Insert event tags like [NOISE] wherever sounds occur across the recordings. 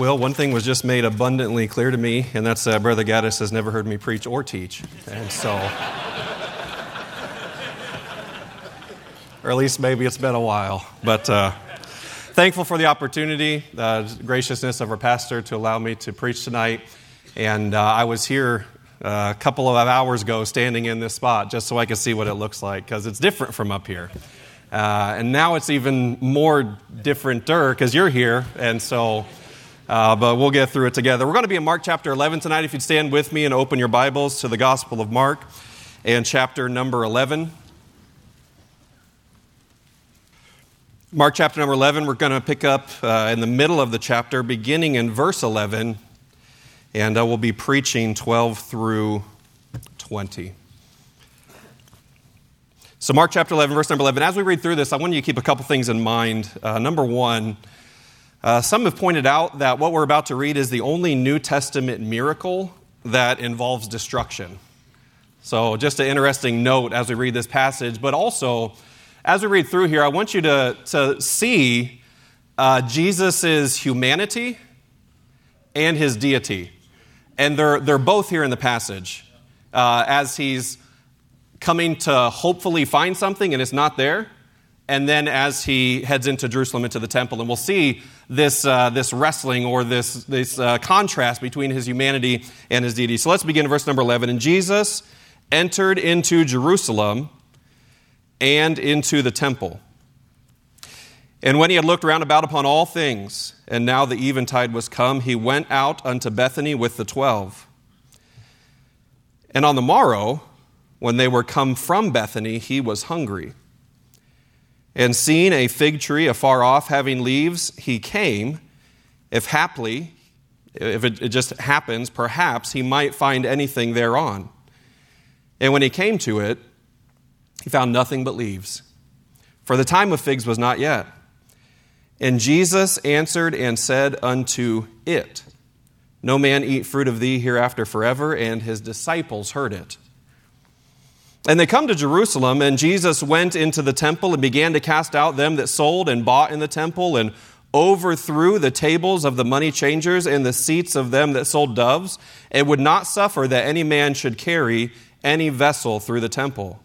Well, one thing was just made abundantly clear to me, and that's uh, Brother Gaddis has never heard me preach or teach. And so, [LAUGHS] or at least maybe it's been a while. But uh, thankful for the opportunity, the graciousness of our pastor to allow me to preach tonight. And uh, I was here uh, a couple of hours ago standing in this spot just so I could see what it looks like because it's different from up here. Uh, and now it's even more differenter because you're here. And so, uh, but we'll get through it together. We're going to be in Mark chapter 11 tonight. If you'd stand with me and open your Bibles to the Gospel of Mark and chapter number 11. Mark chapter number 11, we're going to pick up uh, in the middle of the chapter, beginning in verse 11, and I will be preaching 12 through 20. So, Mark chapter 11, verse number 11. As we read through this, I want you to keep a couple things in mind. Uh, number one, uh, some have pointed out that what we're about to read is the only New Testament miracle that involves destruction. So, just an interesting note as we read this passage, but also as we read through here, I want you to, to see uh, Jesus' humanity and his deity. And they're, they're both here in the passage uh, as he's coming to hopefully find something and it's not there. And then as he heads into Jerusalem, into the temple, and we'll see this, uh, this wrestling or this, this uh, contrast between his humanity and his deity. So let's begin verse number 11. And Jesus entered into Jerusalem and into the temple. And when he had looked round about upon all things, and now the eventide was come, he went out unto Bethany with the twelve. And on the morrow, when they were come from Bethany, he was hungry. And seeing a fig tree afar off having leaves, he came. If haply, if it, just happens, perhaps he might find anything thereon. And when he came to it, he found nothing but leaves, for the time of figs was not yet. And Jesus answered and said unto it, No man eat fruit of thee hereafter forever. And his disciples heard it. And they come to Jerusalem, and Jesus went into the temple and began to cast out them that sold and bought in the temple, and overthrew the tables of the money changers and the seats of them that sold doves, and would not suffer that any man should carry any vessel through the temple.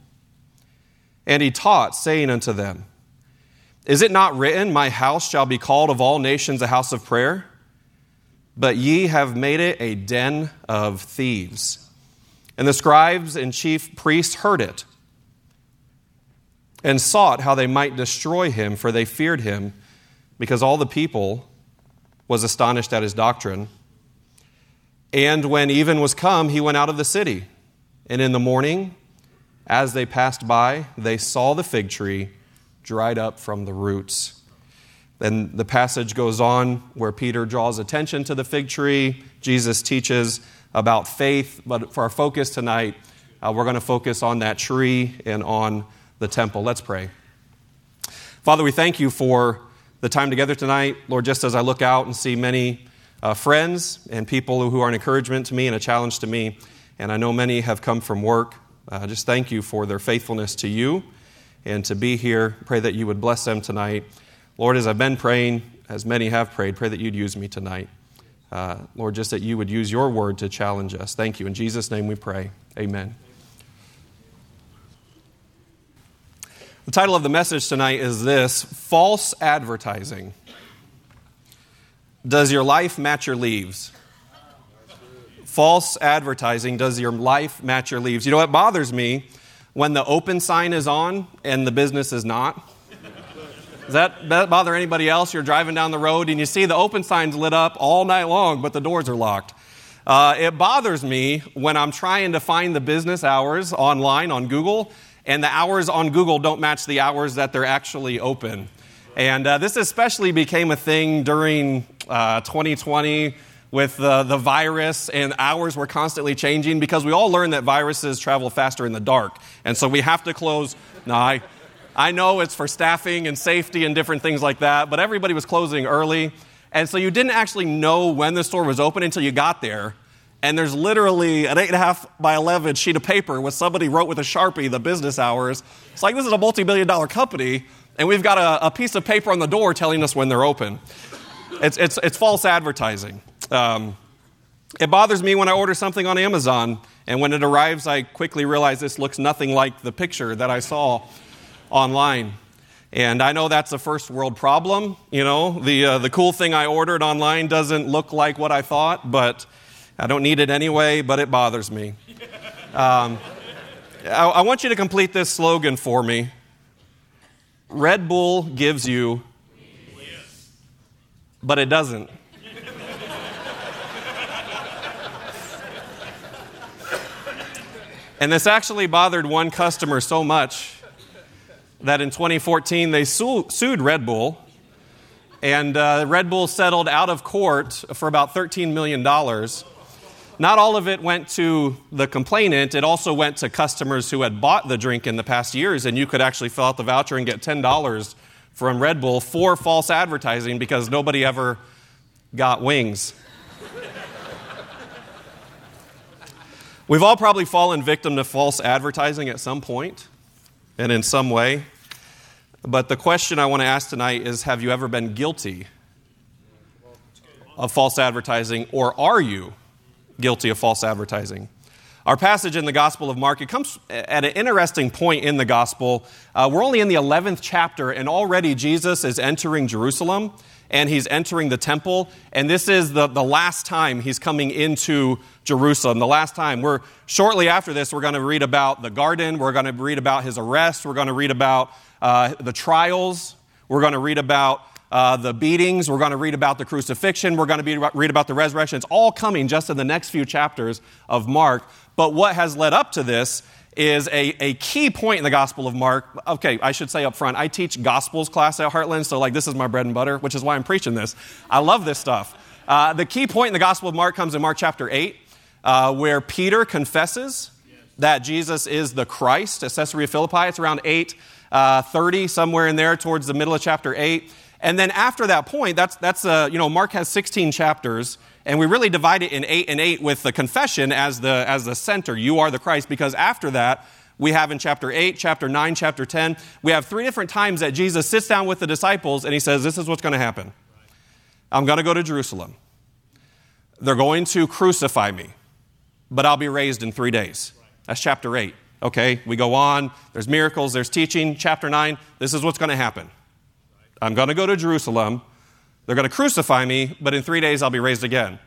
And he taught, saying unto them, Is it not written, My house shall be called of all nations a house of prayer? But ye have made it a den of thieves. And the scribes and chief priests heard it and sought how they might destroy him, for they feared him, because all the people was astonished at his doctrine. And when even was come, he went out of the city. And in the morning, as they passed by, they saw the fig tree dried up from the roots. Then the passage goes on where Peter draws attention to the fig tree. Jesus teaches about faith, but for our focus tonight, uh, we're going to focus on that tree and on the temple. Let's pray. Father, we thank you for the time together tonight. Lord, just as I look out and see many uh, friends and people who are an encouragement to me and a challenge to me, and I know many have come from work, uh, just thank you for their faithfulness to you and to be here. Pray that you would bless them tonight. Lord, as I've been praying, as many have prayed, pray that you'd use me tonight. Uh, Lord, just that you would use your word to challenge us. Thank you. In Jesus' name we pray. Amen. The title of the message tonight is this False Advertising. Does your life match your leaves? False advertising. Does your life match your leaves? You know what bothers me? When the open sign is on and the business is not. Does that bother anybody else? You're driving down the road and you see the open signs lit up all night long, but the doors are locked. Uh, it bothers me when I'm trying to find the business hours online on Google, and the hours on Google don't match the hours that they're actually open. And uh, this especially became a thing during uh, 2020 with the, virus, and hours were constantly changing because we all learned that viruses travel faster in the dark. And so we have to close. No, I, I know it's for staffing and safety and different things like that, but everybody was closing early. And so you didn't actually know when the store was open until you got there. And there's literally an 8.5 by 11 sheet of paper with somebody wrote with a Sharpie the business hours. It's like this is a multi billion dollar company, and we've got a, a piece of paper on the door telling us when they're open. it's, it's, it's false advertising. Um, it bothers me when I order something on Amazon, and when it arrives, I quickly realize this looks nothing like the picture that I saw online. And I know that's a first world problem. You know, the, uh, the cool thing I ordered online doesn't look like what I thought, but I don't need it anyway, but it bothers me. [LAUGHS] Um, I, I want you to complete this slogan for me Red Bull gives you, but it doesn't. [LAUGHS] And this actually bothered one customer so much that in 2014 they su- sued Red Bull. And uh, Red Bull settled out of court for about $13 million. Not all of it went to the complainant, it also went to customers who had bought the drink in the past years. And you could actually fill out the voucher and get $10 from Red Bull for false advertising because nobody ever got wings. We've all probably fallen victim to false advertising at some point and in some way. But the question I want to ask tonight is Have you ever been guilty of false advertising, or are you guilty of false advertising? Our passage in the Gospel of Mark, it comes at an interesting point in the Gospel. Uh, we're only in the 11th chapter, and already Jesus is entering Jerusalem and he's entering the temple. And this is the, the last time he's coming into Jerusalem. The last time. We're shortly after this, we're going to read about the garden. We're going to read about his arrest. We're going to read about uh, the trials. We're going to read about uh, the beatings. We're going to read about the crucifixion. We're going to be, read about the resurrection. It's all coming just in the next few chapters of Mark. But what has led up to this is a, a key point in the Gospel of Mark. Okay, I should say up front, I teach Gospels class at Heartland, so like this is my bread and butter, which is why I'm preaching this. I love this stuff. Uh, the key point in the Gospel of Mark comes in Mark chapter 8, uh, where Peter confesses that Jesus is the Christ at Caesarea Philippi. It's around 8 uh, 30, somewhere in there, towards the middle of chapter 8. And then after that point, that's, that's uh, you know, Mark has 16 chapters. And we really divide it in eight and eight with the confession as the, as the center. You are the Christ, because after that, we have in chapter 8, chapter 9, chapter 10, we have three different times that Jesus sits down with the disciples and he says, This is what's going to happen. I'm going to go to Jerusalem. They're going to crucify me, but I'll be raised in three days. That's chapter 8. Okay, we go on. There's miracles, there's teaching. Chapter 9, this is what's going to happen. I'm going to go to Jerusalem. They're going to crucify me, but in three days I'll be raised again.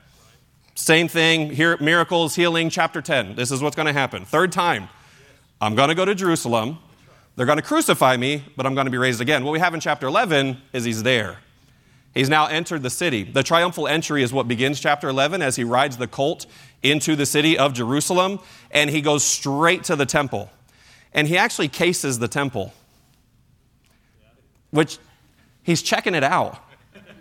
Same thing, here, miracles, healing, chapter 10. This is what's going to happen. Third time, I'm going to go to Jerusalem. They're going to crucify me, but I'm going to be raised again. What we have in chapter 11 is he's there. He's now entered the city. The triumphal entry is what begins chapter 11 as he rides the colt into the city of Jerusalem, and he goes straight to the temple. And he actually cases the temple, which he's checking it out.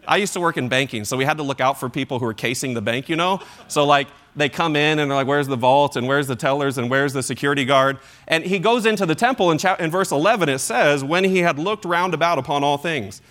I used to work in banking, so we had to look out for people who were casing the bank, you know? So, like, they come in and they're like, where's the vault and where's the tellers and where's the security guard? And he goes into the temple, and in verse 11 it says, when he had looked round about upon all things.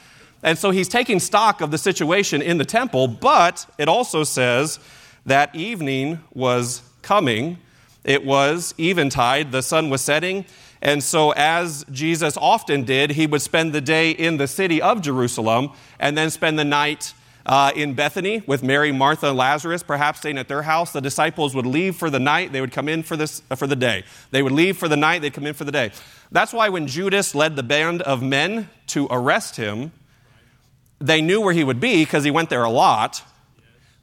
And so he's taking stock of the situation in the temple, but it also says that evening was coming. It was eventide, the sun was setting, and so, as Jesus often did, he would spend the day in the city of Jerusalem and then spend the night uh, in Bethany with Mary, Martha, and Lazarus, perhaps staying at their house. The disciples would leave for the night. They would come in for, this, uh, for the day. They would leave for the night. They'd come in for the day. That's why when Judas led the band of men to arrest him, they knew where he would be because he went there a lot,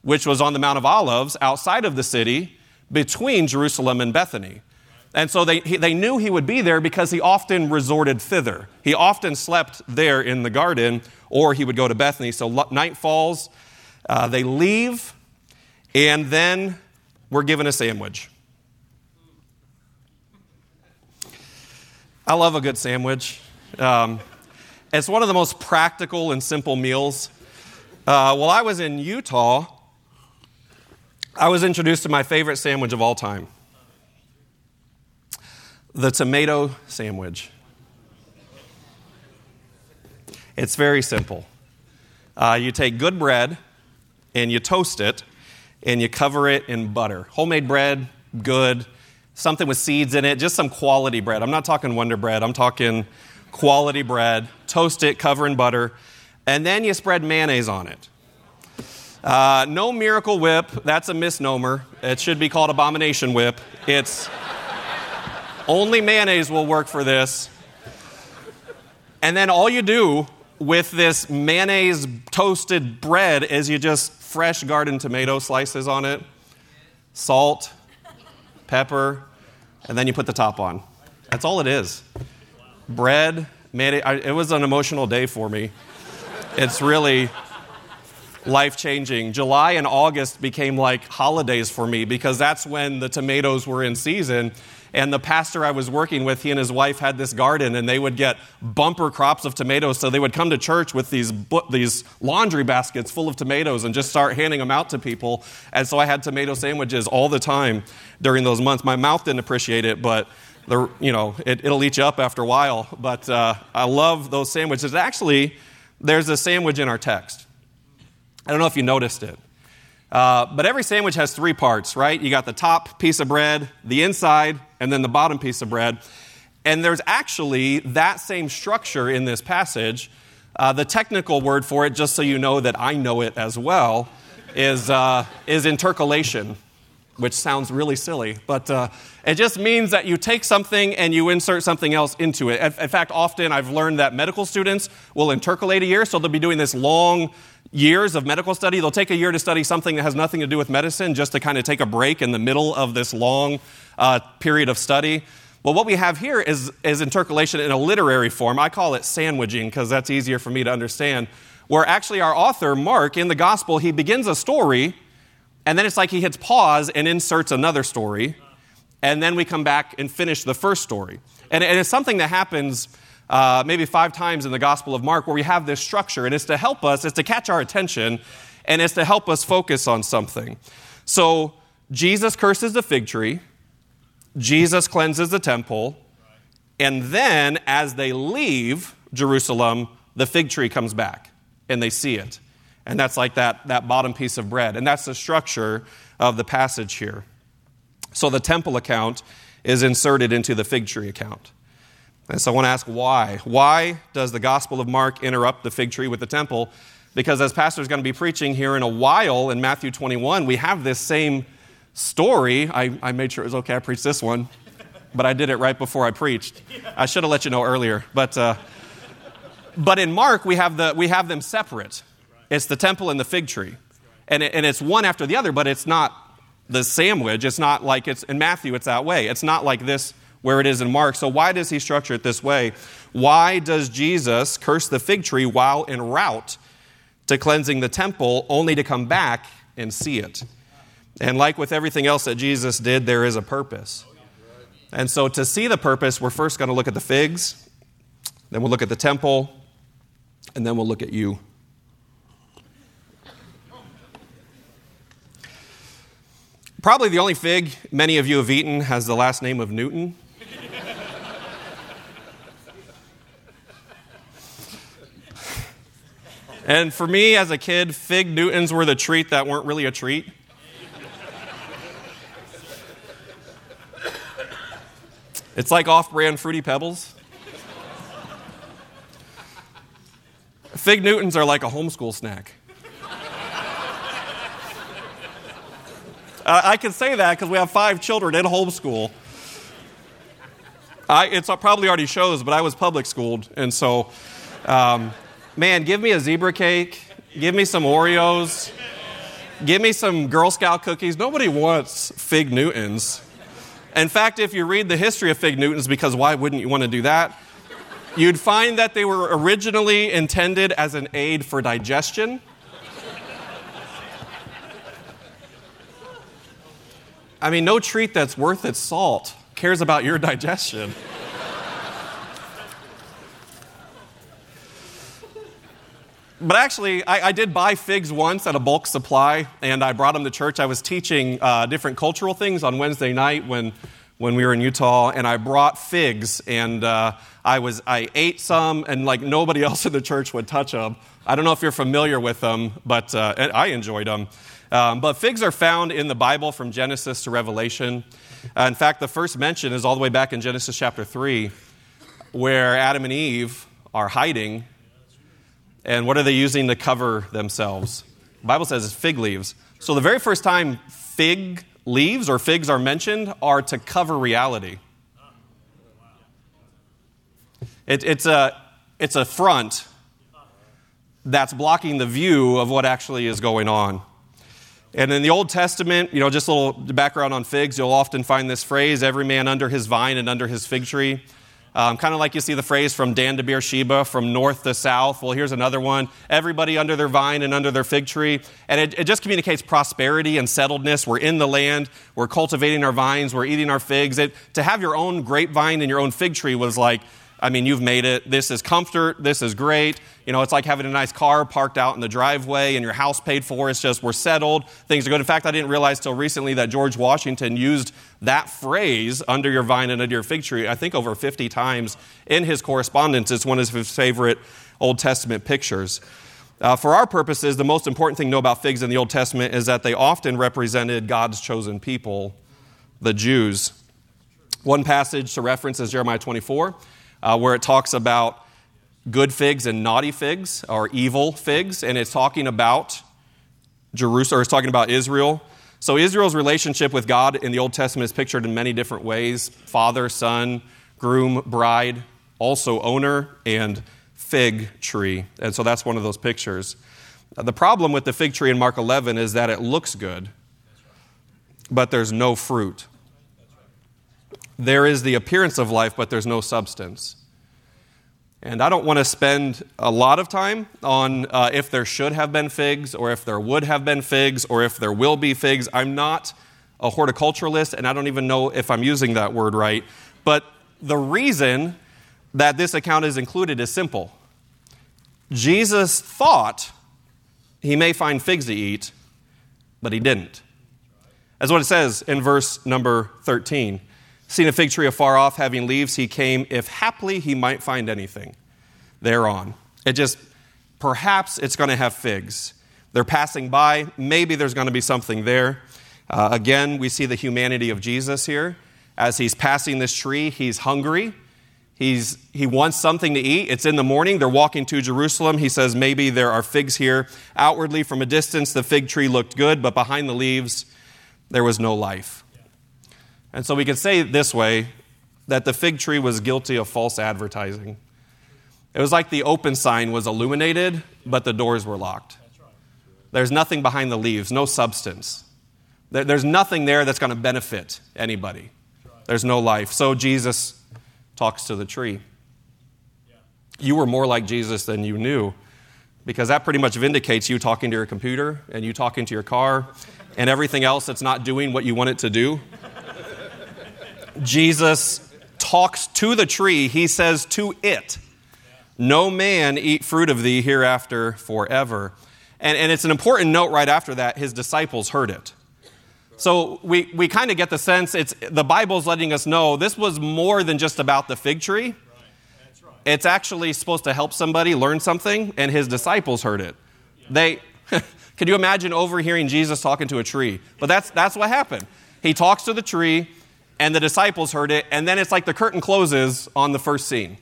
which was on the Mount of Olives outside of the city between Jerusalem and Bethany. And so they, he, they knew he would be there because he often resorted thither. He often slept there in the garden, or he would go to Bethany. So night falls, uh, they leave, and then we're given a sandwich. I love a good sandwich. Um, it's one of the most practical and simple meals. Uh, while I was in Utah, I was introduced to my favorite sandwich of all time the tomato sandwich. It's very simple. Uh, you take good bread and you toast it and you cover it in butter. Homemade bread, good. Something with seeds in it, just some quality bread. I'm not talking Wonder Bread, I'm talking quality bread. Toast it, cover in butter. And then you spread mayonnaise on it. Uh, no miracle whip. That's a misnomer. It should be called abomination whip. It's only mayonnaise will work for this. And then all you do with this mayonnaise toasted bread is you just fresh garden tomato slices on it, salt, pepper, and then you put the top on. That's all it is. Bread, mayonnaise. I, it was an emotional day for me. It's really life changing. July and August became like holidays for me because that's when the tomatoes were in season. And the pastor I was working with, he and his wife had this garden, and they would get bumper crops of tomatoes. So they would come to church with these, these laundry baskets full of tomatoes and just start handing them out to people. And so I had tomato sandwiches all the time during those months. My mouth didn't appreciate it, but the, you know, it, will eat you up after a while. But uh, I love those sandwiches. Actually, there's a sandwich in our text. I don't know if you noticed it. Uh, but every sandwich has three parts, right? You got the top piece of bread, the inside, and then the bottom piece of bread. And there's actually that same structure in this passage. Uh, the technical word for it, just so you know that I know it as well, is, uh, is intercalation, which sounds really silly. But uh, it just means that you take something and you insert something else into it. In fact, often I've learned that medical students will intercalate a year, so they'll be doing this long years of medical study. They'll take a year to study something that has nothing to do with medicine just to kind of take a break in the middle of this long uh, period of study. Well, what we have here is, is intercalation in a literary form. I call it sandwiching because that's easier for me to understand. Where actually our author, Mark, in the gospel, he begins a story, and then it's like he hits pause and inserts another story, and then we come back and finish the first story. And, and it's something that happens uh, maybe five times in the Gospel of Mark where we have this structure, and it's to help us, it's to catch our attention, and it's to help us focus on something. So Jesus curses the fig tree, Jesus cleanses the temple, and then as they leave Jerusalem, the fig tree comes back and they see it. And that's like that, that bottom piece of bread. And that's the structure of the passage here. So the temple account is inserted into the fig tree account. And so I want to ask why. Why does the Gospel of Mark interrupt the fig tree with the temple? Because as Pastor is going to be preaching here in a while in Matthew 21, we have this same story. I, I made sure it was okay I preached this one, but I did it right before I preached. I should have let you know earlier. But, uh, but in Mark, we have, the, we have them separate it's the temple and the fig tree. And, it, and it's one after the other, but it's not the sandwich. It's not like it's in Matthew, it's that way. It's not like this where it is in Mark. So, why does he structure it this way? Why does Jesus curse the fig tree while en route to cleansing the temple, only to come back and see it? And like with everything else that Jesus did, there is a purpose. And so, to see the purpose, we're first going to look at the figs, then we'll look at the temple, and then we'll look at you. Probably the only fig many of you have eaten has the last name of Newton. And for me as a kid, Fig Newtons were the treat that weren't really a treat. It's like off brand Fruity Pebbles. Fig Newtons are like a homeschool snack. uh, I can say that because we have five children in homeschool. I, it's probably already shows, but I was public schooled, and so um, Man, give me a zebra cake. Give me some Oreos. Give me some Girl Scout cookies. Nobody wants Fig Newtons. In fact, if you read the history of Fig Newtons, because why wouldn't you want to do that? You'd find that they were originally intended as an aid for digestion. I mean, no treat that's worth its salt cares about your digestion. But actually, I, I, did buy figs once at a bulk supply, and I brought them to church. I was teaching uh, different cultural things on Wednesday night when, when we were in Utah, and I brought figs, and uh, I, was, I ate some, and like nobody [LAUGHS] else in the church would touch them. I don't know if you're familiar with them, but uh, I enjoyed them. Um, but figs are found in the Bible from Genesis to Revelation. Uh, in fact, the first mention is all the way back in Genesis chapter 3, where Adam and Eve are hiding and what are they using to cover themselves? The Bible says it's fig leaves. So the very first time fig leaves or figs are mentioned are to cover reality. It, it's, a, it's a front that's blocking the view of what actually is going on. And in the Old Testament, you know, just a little background on figs, you'll often find this phrase every man under his vine and under his fig tree. Um, kind of like you see the phrase from Dan to Beersheba, from north to south. Well, here's another one everybody under their vine and under their fig tree. And it, it just communicates prosperity and settledness. We're in the land, we're cultivating our vines, we're eating our figs. It, to have your own grapevine and your own fig tree was like, I mean, you've made it. This is comfort. This is great. You know, it's like having a nice car parked out in the driveway and your house paid for. It's just we're settled. Things are good. In fact, I didn't realize till recently that George Washington used that phrase, under your vine and under your fig tree, I think over 50 times in his correspondence. It's one of his favorite Old Testament pictures. Uh, for our purposes, the most important thing to know about figs in the Old Testament is that they often represented God's chosen people, the Jews. One passage to reference is Jeremiah 24 uh, where it talks about good figs and naughty figs, or evil figs, and it's talking about Jerusalem, or it's talking about Israel. So Israel's relationship with God in the Old Testament is pictured in many different ways father, son, groom, bride, also owner, and fig tree. And so that's one of those pictures. The problem with the fig tree in Mark 11 is that it looks good, but there's no fruit. There is the appearance of life, but there's no substance. And I don't want to spend a lot of time on uh, if there should have been figs, or if there would have been figs, or if there will be figs. I'm not a horticulturalist, and I don't even know if I'm using that word right. But the reason that this account is included is simple Jesus thought he may find figs to eat, but he didn't. That's what it says in verse number 13. Seeing a fig tree afar off, having leaves, he came, if haply he might find anything thereon. It just, perhaps it's going to have figs. They're passing by. Maybe there's going to be something there. Uh, again, we see the humanity of Jesus here. As he's passing this tree, he's hungry. He's, he wants something to eat. It's in the morning. They're walking to Jerusalem. He says, Maybe there are figs here. Outwardly, from a distance, the fig tree looked good, but behind the leaves, there was no life. And so we could say this way that the fig tree was guilty of false advertising. It was like the open sign was illuminated, but the doors were locked. There's nothing behind the leaves, no substance. There's nothing there that's going to benefit anybody. There's no life. So Jesus talks to the tree. You were more like Jesus than you knew because that pretty much vindicates you talking to your computer and you talking to your car and everything else that's not doing what you want it to do. Jesus talks to the tree, he says to it, No man eat fruit of thee hereafter forever. And, and it's an important note right after that his disciples heard it. So we, we kind of get the sense it's the Bible's letting us know this was more than just about the fig tree. It's actually supposed to help somebody learn something, and his disciples heard it. They [LAUGHS] can you imagine overhearing Jesus talking to a tree? But that's that's what happened. He talks to the tree, and the disciples heard it, and then it's like the curtain closes on the first scene.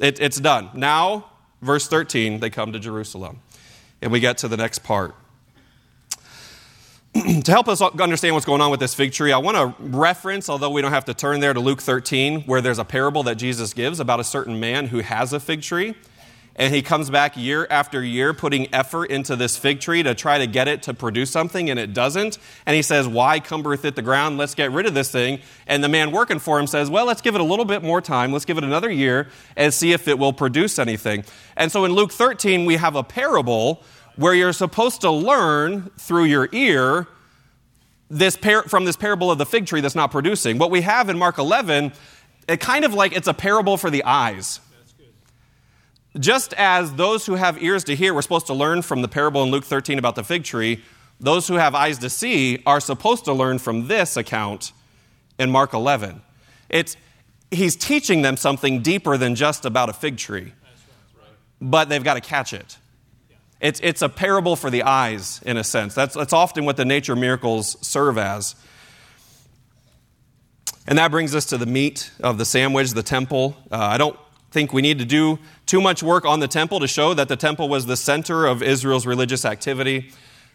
It, it's done. Now, verse 13, they come to Jerusalem. And we get to the next part. [CLEARS THROAT] to help us understand what's going on with this fig tree, I want to reference, although we don't have to turn there, to Luke 13, where there's a parable that Jesus gives about a certain man who has a fig tree. And he comes back year after year putting effort into this fig tree to try to get it to produce something, and it doesn't. And he says, Why cumbereth it the ground? Let's get rid of this thing. And the man working for him says, Well, let's give it a little bit more time. Let's give it another year and see if it will produce anything. And so in Luke 13, we have a parable where you're supposed to learn through your ear this par- from this parable of the fig tree that's not producing. What we have in Mark 11, it kind of like it's a parable for the eyes. Just as those who have ears to hear were supposed to learn from the parable in Luke 13 about the fig tree, those who have eyes to see are supposed to learn from this account in Mark 11. It's, he's teaching them something deeper than just about a fig tree, but they've got to catch it. It's, it's a parable for the eyes, in a sense. That's, that's often what the nature miracles serve as. And that brings us to the meat of the sandwich, the temple. Uh, I don't think we need to do too much work on the temple to show that the temple was the center of Israel's religious activity.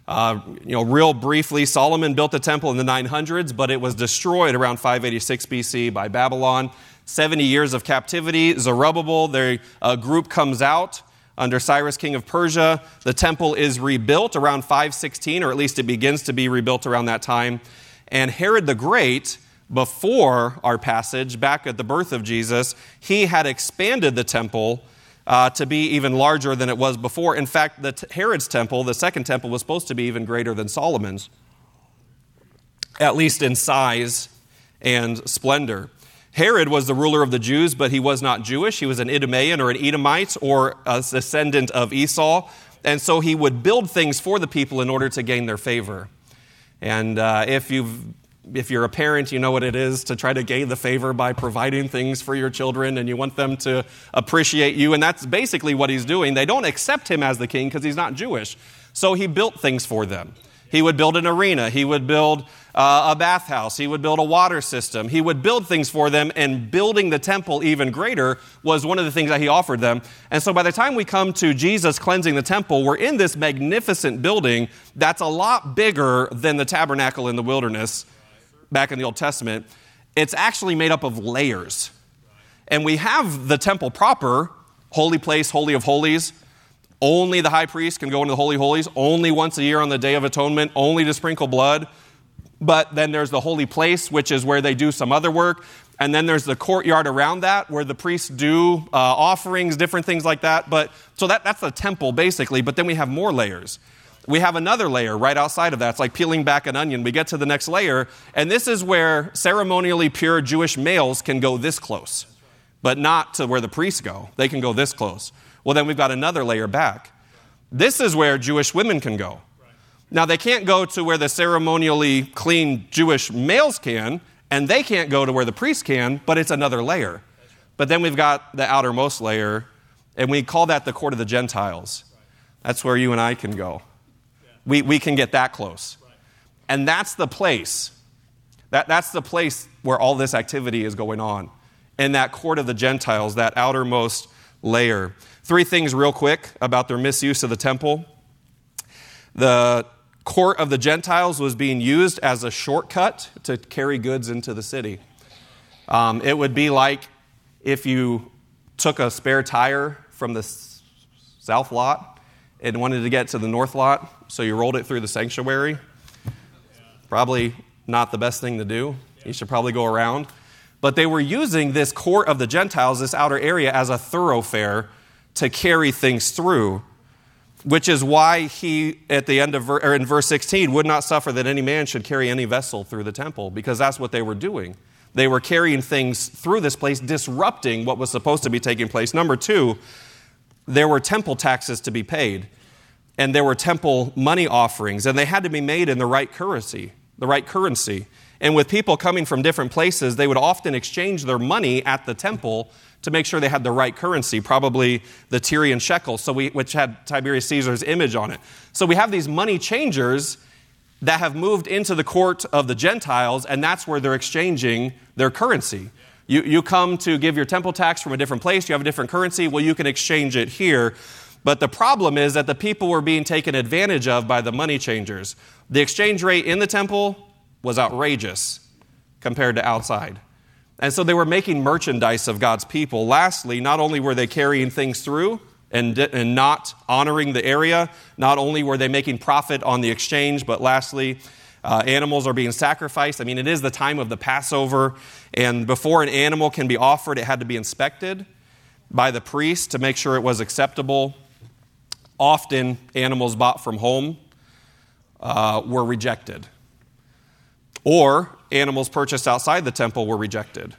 Uh, you know, real briefly, Solomon built the temple in the 900s, but it was destroyed around 586 BC by Babylon. 70 years of captivity. Zerubbabel, their uh, group comes out under Cyrus, king of Persia. The temple is rebuilt around 516, or at least it begins to be rebuilt around that time. And Herod the Great, before our passage, back at the birth of Jesus, he had expanded the temple uh, to be even larger than it was before. In fact, the Herod's temple, the second temple, was supposed to be even greater than Solomon's, at least in size and splendor. Herod was the ruler of the Jews, but he was not Jewish. He was an Idumean or an Edomite or a descendant of Esau. And so he would build things for the people in order to gain their favor. And uh, if you've if you're a parent, you know what it is to try to gain the favor by providing things for your children and you want them to appreciate you. And that's basically what he's doing. They don't accept him as the king because he's not Jewish. So he built things for them. He would build an arena, he would build uh, a bathhouse, he would build a water system, he would build things for them, and building the temple even greater was one of the things that he offered them. And so by the time we come to Jesus cleansing the temple, we're in this magnificent building that's a lot bigger than the tabernacle in the wilderness back in the Old Testament, it's actually made up of layers. And we have the temple proper, holy place, holy of holies. Only the high priest can go into the holy holies, only once a year on the Day of Atonement, only to sprinkle blood. But then there's the holy place, which is where they do some other work. And then there's the courtyard around that where the priests do uh, offerings, different things like that. But so that, that's the temple basically. But then we have more layers we have another layer right outside of that. It's like peeling back an onion. We get to the next layer, and this is where ceremonially pure Jewish males can go this close, but not to where the priests go. They can go this close. Well, then we've got another layer back. This is where Jewish women can go. Now, they can't go to where the ceremonially clean Jewish males can, and they can't go to where the priests can, but it's another layer. But then we've got the outermost layer, and we call that the court of the Gentiles. That's where you and I can go we, we can get that close. And that's the place. That, that's the place where all this activity is going on. In that court of the Gentiles, that outermost layer. Three things, real quick, about their misuse of the temple. The court of the Gentiles was being used as a shortcut to carry goods into the city. Um, it would be like if you took a spare tire from the south lot and wanted to get to the north lot, so you rolled it through the sanctuary. Probably not the best thing to do. You should probably go around. But they were using this court of the Gentiles, this outer area, as a thoroughfare to carry things through, which is why he, at the end of or in verse 16, would not suffer that any man should carry any vessel through the temple, because that's what they were doing. They were carrying things through this place, disrupting what was supposed to be taking place. Number two, there were temple taxes to be paid, and there were temple money offerings, and they had to be made in the right currency, the right currency. And with people coming from different places, they would often exchange their money at the temple to make sure they had the right currency, probably the Tyrian shekel, so we, which had Tiberius Caesar's image on it. So we have these money changers that have moved into the court of the Gentiles, and that's where they're exchanging their currency. You, you come to give your temple tax from a different place, you have a different currency, well, you can exchange it here. But the problem is that the people were being taken advantage of by the money changers. The exchange rate in the temple was outrageous compared to outside. And so they were making merchandise of God's people. Lastly, not only were they carrying things through and, and not honoring the area, not only were they making profit on the exchange, but lastly, uh, animals are being sacrificed. I mean, it is the time of the Passover, and before an animal can be offered, it had to be inspected by the priest to make sure it was acceptable. Often, animals bought from home uh, were rejected, or animals purchased outside the temple were rejected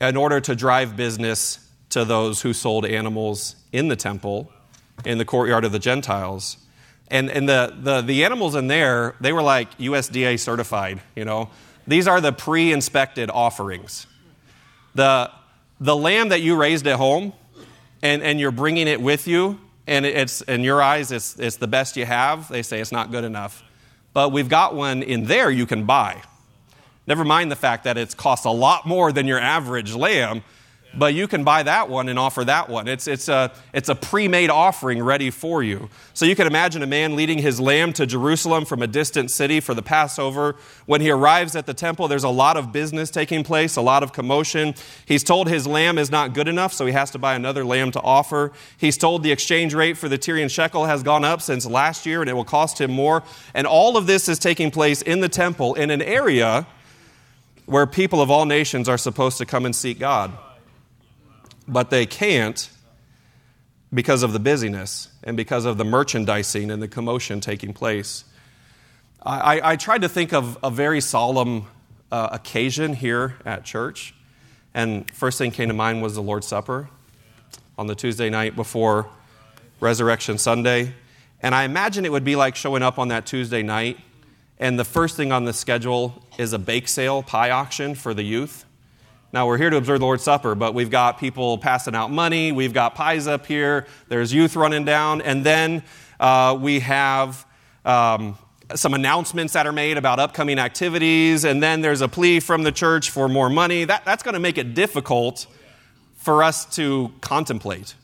in order to drive business to those who sold animals in the temple, in the courtyard of the Gentiles. And, and the, the, the animals in there, they were like USDA certified, you know. These are the pre inspected offerings. The, the lamb that you raised at home and, and you're bringing it with you, and it's in your eyes, it's, it's the best you have, they say it's not good enough. But we've got one in there you can buy. Never mind the fact that it's cost a lot more than your average lamb. But you can buy that one and offer that one. It's, it's a, it's a pre made offering ready for you. So you can imagine a man leading his lamb to Jerusalem from a distant city for the Passover. When he arrives at the temple, there's a lot of business taking place, a lot of commotion. He's told his lamb is not good enough, so he has to buy another lamb to offer. He's told the exchange rate for the Tyrian shekel has gone up since last year and it will cost him more. And all of this is taking place in the temple in an area where people of all nations are supposed to come and seek God but they can't because of the busyness and because of the merchandising and the commotion taking place. I, I tried to think of a very solemn uh, occasion here at church, and first thing came to mind was the Lord's Supper on the Tuesday night before Resurrection Sunday. And I imagine it would be like showing up on that Tuesday night, and the first thing on the schedule is a bake sale, pie auction for the youth. Now, we're here to observe the Lord's Supper, but we've got people passing out money, we've got pies up here, there's youth running down, and then uh, we have um, some announcements that are made about upcoming activities, and then there's a plea from the church for more money. That, that's going to make it difficult for us to contemplate.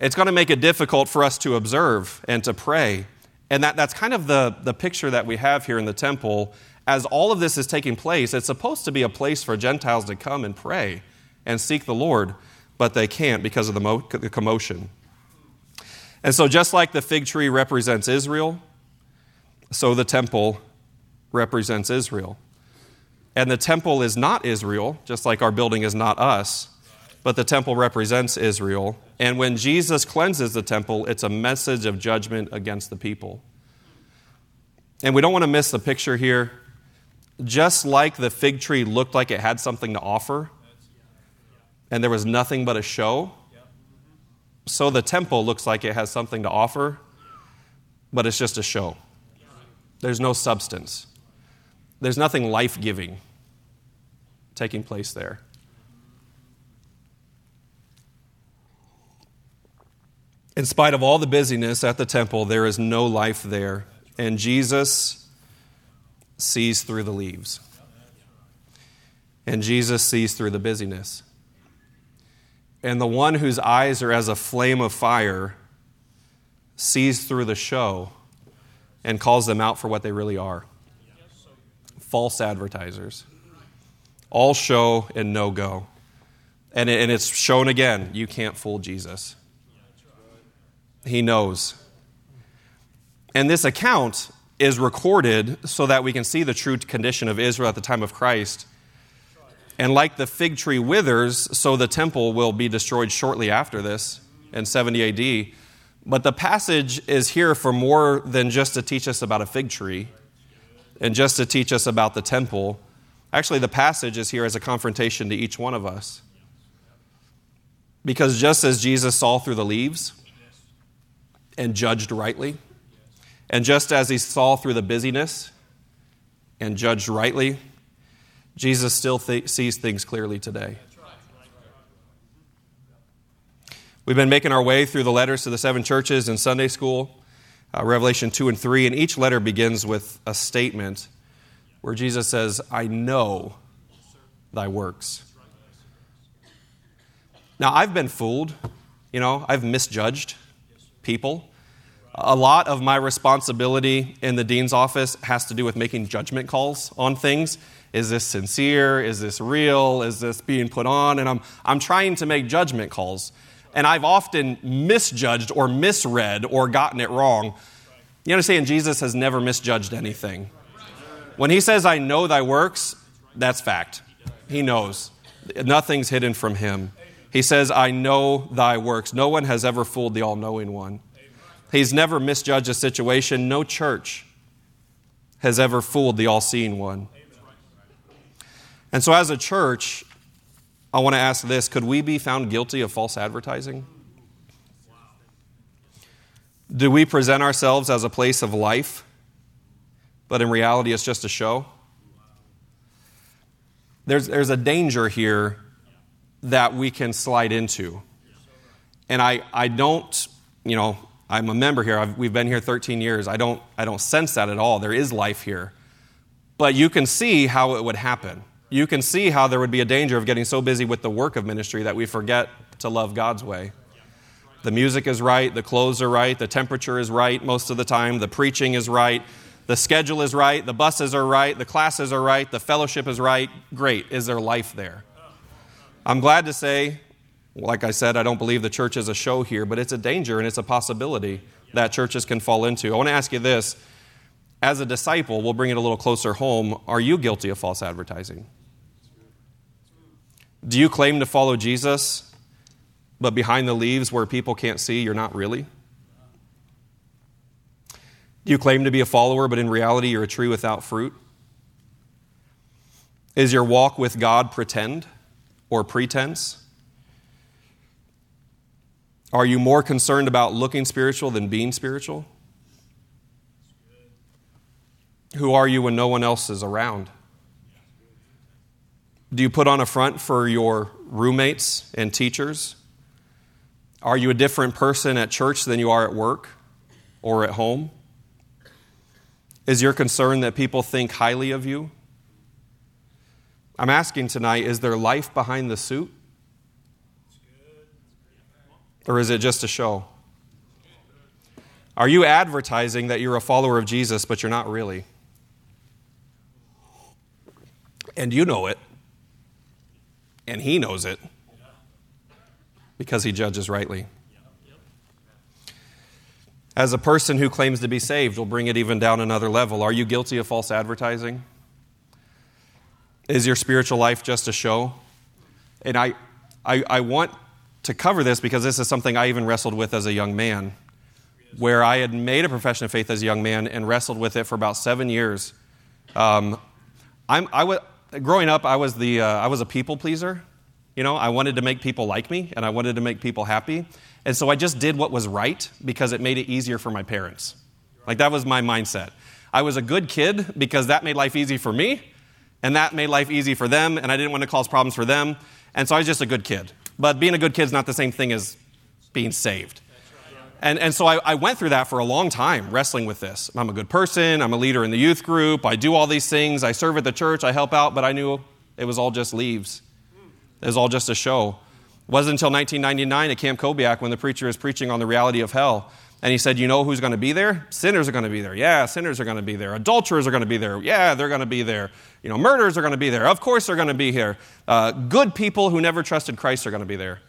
It's going to make it difficult for us to observe and to pray. And that, that's kind of the, the picture that we have here in the temple as all of this is taking place, it's supposed to be a place for Gentiles to come and pray and seek the Lord, but they can't because of the, mo- the commotion. And so, just like the fig tree represents Israel, so the temple represents Israel. And the temple is not Israel, just like our building is not us, but the temple represents Israel. And when Jesus cleanses the temple, it's a message of judgment against the people. And we don't want to miss the picture here just like the fig tree looked like it had something to offer and there was nothing but a show, so the temple looks like it has something to offer, but it's just a show. There's no substance, there's nothing life giving taking place there. In spite of all the busyness at the temple, there is no life there. And Jesus sees through the leaves. And Jesus sees through the busyness. And the one whose eyes are as a flame of fire sees through the show and calls them out for what they really are false advertisers. All show and no go. And, it, and it's shown again you can't fool Jesus. He knows. And this account is recorded so that we can see the true condition of Israel at the time of Christ. And like the fig tree withers, so the temple will be destroyed shortly after this in 70 AD. But the passage is here for more than just to teach us about a fig tree and just to teach us about the temple. Actually, the passage is here as a confrontation to each one of us. Because just as Jesus saw through the leaves and judged rightly, and just as he saw through the busyness and judged rightly, Jesus still th- sees things clearly today. We've been making our way through the letters to the seven churches in Sunday school, uh, Revelation 2 and 3, and each letter begins with a statement where Jesus says, I know thy works. Now, I've been fooled. You know, I've misjudged people. A lot of my responsibility in the dean's office has to do with making judgment calls on things. Is this sincere? Is this real? Is this being put on? And I'm, I'm trying to make judgment calls. And I've often misjudged or misread or gotten it wrong. You understand, Jesus has never misjudged anything. When he says, I know thy works, that's fact. He knows. Nothing's hidden from him. He says, I know thy works. No one has ever fooled the all knowing one. He's never misjudged a situation. No church has ever fooled the all seeing one. And so, as a church, I want to ask this could we be found guilty of false advertising? Do we present ourselves as a place of life, but in reality it's just a show? There's, there's a danger here that we can slide into. And I, I don't, you know, I'm a member here. I've, we've been here 13 years. I don't, I don't sense that at all. There is life here. But you can see how it would happen. you can see how there would be a danger of getting so busy with the work of ministry that we forget to love God's way. The music is right, the clothes are right, the temperature is right most of the time, the preaching is right, the schedule is right, the buses are right, the classes are right, the fellowship is right. Great. Is there life there? I'm glad to say, like I said, I don't believe the church is a show here, but it's a danger and it's a possibility that churches can fall into. I want to ask you this as a disciple, we'll bring it a little closer home. Are you guilty of false advertising? Do you claim to follow Jesus, but behind the leaves where people can't see, you're not really? Do you claim to be a follower, but in reality, you're a tree without fruit? Is your walk with God pretend or pretense? Are you more concerned about looking spiritual than being spiritual? Who are you when no one else is around? Do you put on a front for your roommates and teachers? Are you a different person at church than you are at work or at home? Is your concern that people think highly of you? I'm asking tonight is there life behind the suit? Or is it just a show? Are you advertising that you're a follower of Jesus, but you're not really? And you know it. And he knows it because he judges rightly. As a person who claims to be saved, we'll bring it even down another level. Are you guilty of false advertising? Is your spiritual life just a show? And I, I, I want to cover this because this is something I even wrestled with as a young man, where I had made a profession of faith as a young man and wrestled with it for about seven years. Um, I'm, I w- growing up, I was, the, uh, I was a people pleaser. You know, I wanted to make people like me and I wanted to make people happy. And so I just did what was right because it made it easier for my parents. Like that was my mindset. I was a good kid because that made life easy for me and that made life easy for them and I didn't want to cause problems for them. And so I was just a good kid. But being a good kid is not the same thing as being saved. And, and so I, I, went through that for a long time, wrestling with this. I'm a good person. I'm a leader in the youth group. I do all these things. I serve at the church. I help out, but I knew it was all just leaves. It was all just a show. It wasn't until 1999 at Camp Kobiak when the preacher was preaching on the reality of hell. And he said, You know who's going to be there? Sinners are going to be there. Yeah, sinners are going to be there. Adulterers are going to be there. Yeah, they're going to be there. You know, murderers are going to be there. Of course they're going to be here. Uh, good people who never trusted Christ are going to be there.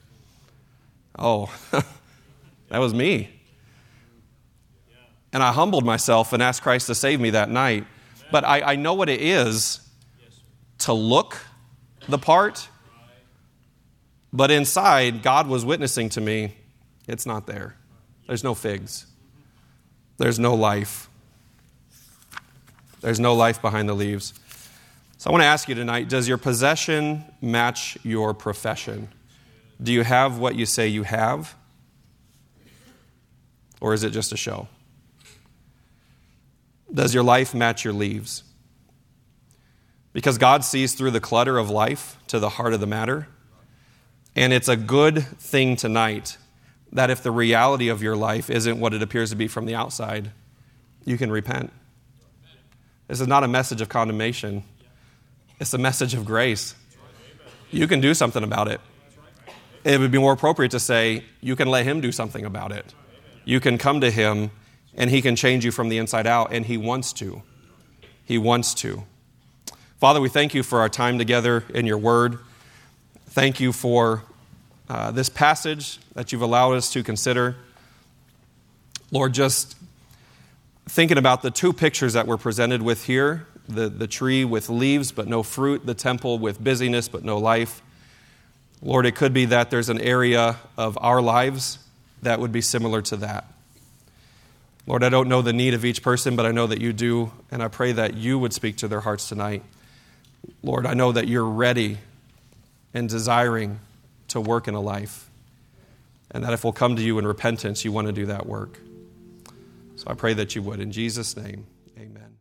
Oh, [LAUGHS] that was me. And I humbled myself and asked Christ to save me that night. But I, I know what it is to look the part, but inside, God was witnessing to me, it's not there. There's no figs. There's no life. There's no life behind the leaves. So I want to ask you tonight does your possession match your profession? Do you have what you say you have? Or is it just a show? Does your life match your leaves? Because God sees through the clutter of life to the heart of the matter. And it's a good thing tonight that if the reality of your life isn't what it appears to be from the outside, you can repent. This is not a message of condemnation, it's a message of grace. You can do something about it. It would be more appropriate to say, you can let Him do something about it. You can come to Him, and He can change you from the inside out, and He wants to. He wants to. Father, we thank you for our time together in your word. Thank you for uh, this passage that you've allowed us to consider. Lord, just thinking about the two pictures that we're presented with here the, the tree with leaves but no fruit, the temple with busyness but no life. Lord, it could be that there's an area of our lives that would be similar to that. Lord, I don't know the need of each person, but I know that you do, and I pray that you would speak to their hearts tonight. Lord, I know that you're ready and desiring to work in a life. And that if we'll come to you in repentance, you want to do that work. So I pray that you would. In Jesus' name, amen.